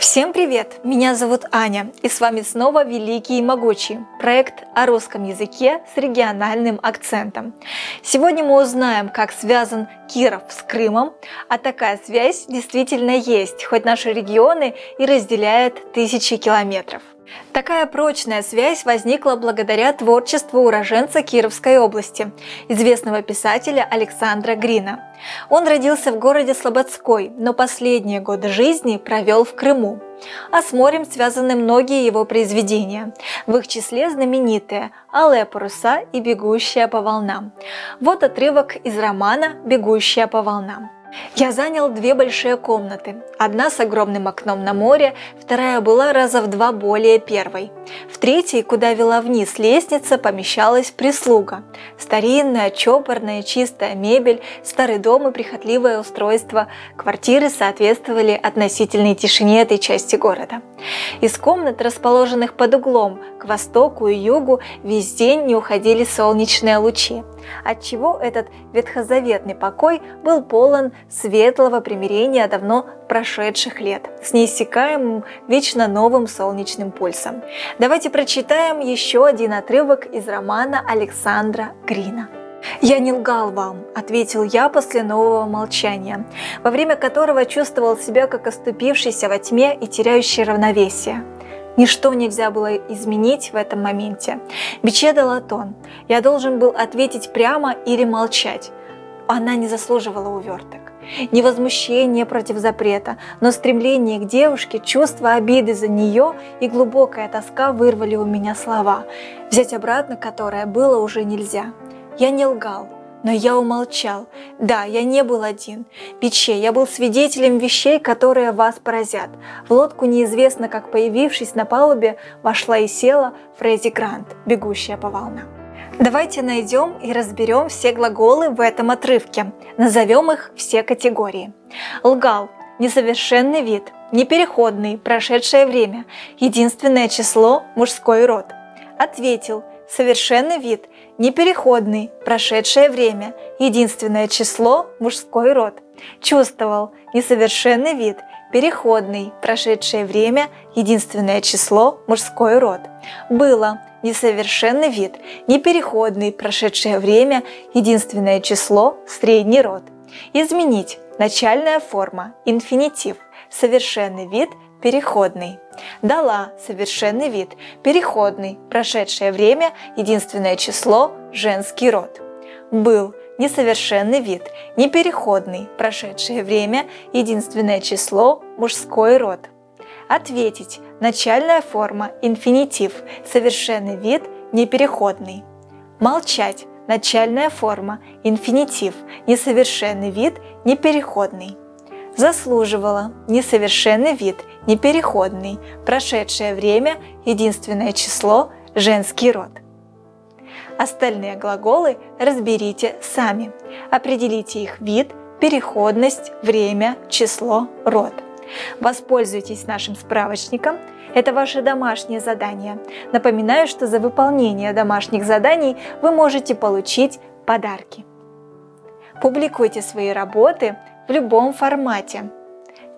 Всем привет! Меня зовут Аня, и с вами снова Великий и Могучий, проект о русском языке с региональным акцентом. Сегодня мы узнаем, как связан Киров с Крымом, а такая связь действительно есть, хоть наши регионы и разделяют тысячи километров. Такая прочная связь возникла благодаря творчеству уроженца Кировской области, известного писателя Александра Грина. Он родился в городе Слободской, но последние годы жизни провел в Крыму. А с морем связаны многие его произведения, в их числе знаменитые «Алые паруса» и «Бегущая по волнам». Вот отрывок из романа «Бегущая по волнам». Я занял две большие комнаты. Одна с огромным окном на море, вторая была раза в два более первой. В третьей, куда вела вниз лестница, помещалась прислуга. Старинная, чопорная, чистая мебель, старый дом и прихотливое устройство квартиры соответствовали относительной тишине этой части города. Из комнат, расположенных под углом к востоку и югу, весь день не уходили солнечные лучи отчего этот ветхозаветный покой был полон светлого примирения давно прошедших лет, с неиссякаемым вечно новым солнечным пульсом. Давайте прочитаем еще один отрывок из романа Александра Грина. «Я не лгал вам», — ответил я после нового молчания, во время которого чувствовал себя как оступившийся во тьме и теряющий равновесие. Ничто нельзя было изменить в этом моменте. Биче дала тон. Я должен был ответить прямо или молчать. Она не заслуживала уверток. Не возмущение против запрета, но стремление к девушке, чувство обиды за нее и глубокая тоска вырвали у меня слова, взять обратно которое было уже нельзя. Я не лгал, но я умолчал. Да, я не был один. Пече, я был свидетелем вещей, которые вас поразят. В лодку неизвестно, как появившись на палубе, вошла и села Фредди Грант, бегущая по волнам. Давайте найдем и разберем все глаголы в этом отрывке. Назовем их все категории. Лгал – несовершенный вид, непереходный, прошедшее время, единственное число – мужской род. Ответил – совершенный вид, непереходный, прошедшее время, единственное число – мужской род. Чувствовал несовершенный вид, переходный, прошедшее время, единственное число – мужской род. Было несовершенный вид, непереходный, прошедшее время, единственное число – средний род. Изменить начальная форма, инфинитив, совершенный вид, переходный. Дала совершенный вид, переходный, прошедшее время, единственное число, женский род. Был несовершенный вид, непереходный, прошедшее время, единственное число, мужской род. Ответить начальная форма, инфинитив, совершенный вид, непереходный. Молчать начальная форма, инфинитив, несовершенный вид, непереходный. Заслуживала несовершенный вид, непереходный, прошедшее время, единственное число, женский род. Остальные глаголы разберите сами. Определите их вид, переходность, время, число, род. Воспользуйтесь нашим справочником. Это ваше домашнее задание. Напоминаю, что за выполнение домашних заданий вы можете получить подарки. Публикуйте свои работы в любом формате.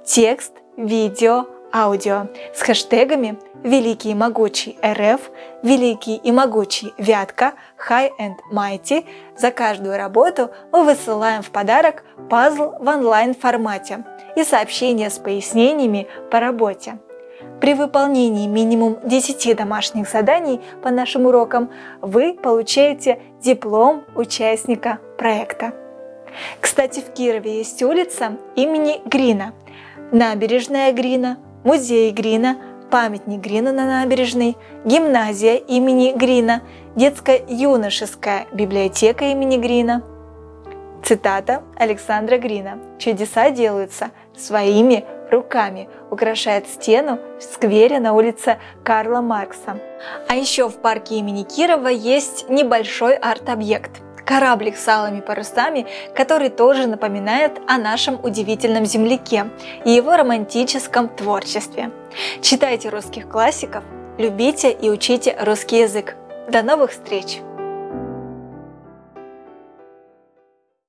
Текст, видео, аудио с хэштегами «Великий и могучий РФ», «Великий и могучий Вятка», «High and Mighty». За каждую работу мы высылаем в подарок пазл в онлайн-формате и сообщения с пояснениями по работе. При выполнении минимум 10 домашних заданий по нашим урокам вы получаете диплом участника проекта. Кстати, в Кирове есть улица имени Грина, набережная Грина, музей Грина, памятник Грина на набережной, гимназия имени Грина, детско-юношеская библиотека имени Грина. Цитата Александра Грина. «Чудеса делаются своими руками», украшает стену в сквере на улице Карла Маркса. А еще в парке имени Кирова есть небольшой арт-объект – кораблик с алыми парусами, который тоже напоминает о нашем удивительном земляке и его романтическом творчестве. Читайте русских классиков, любите и учите русский язык. До новых встреч!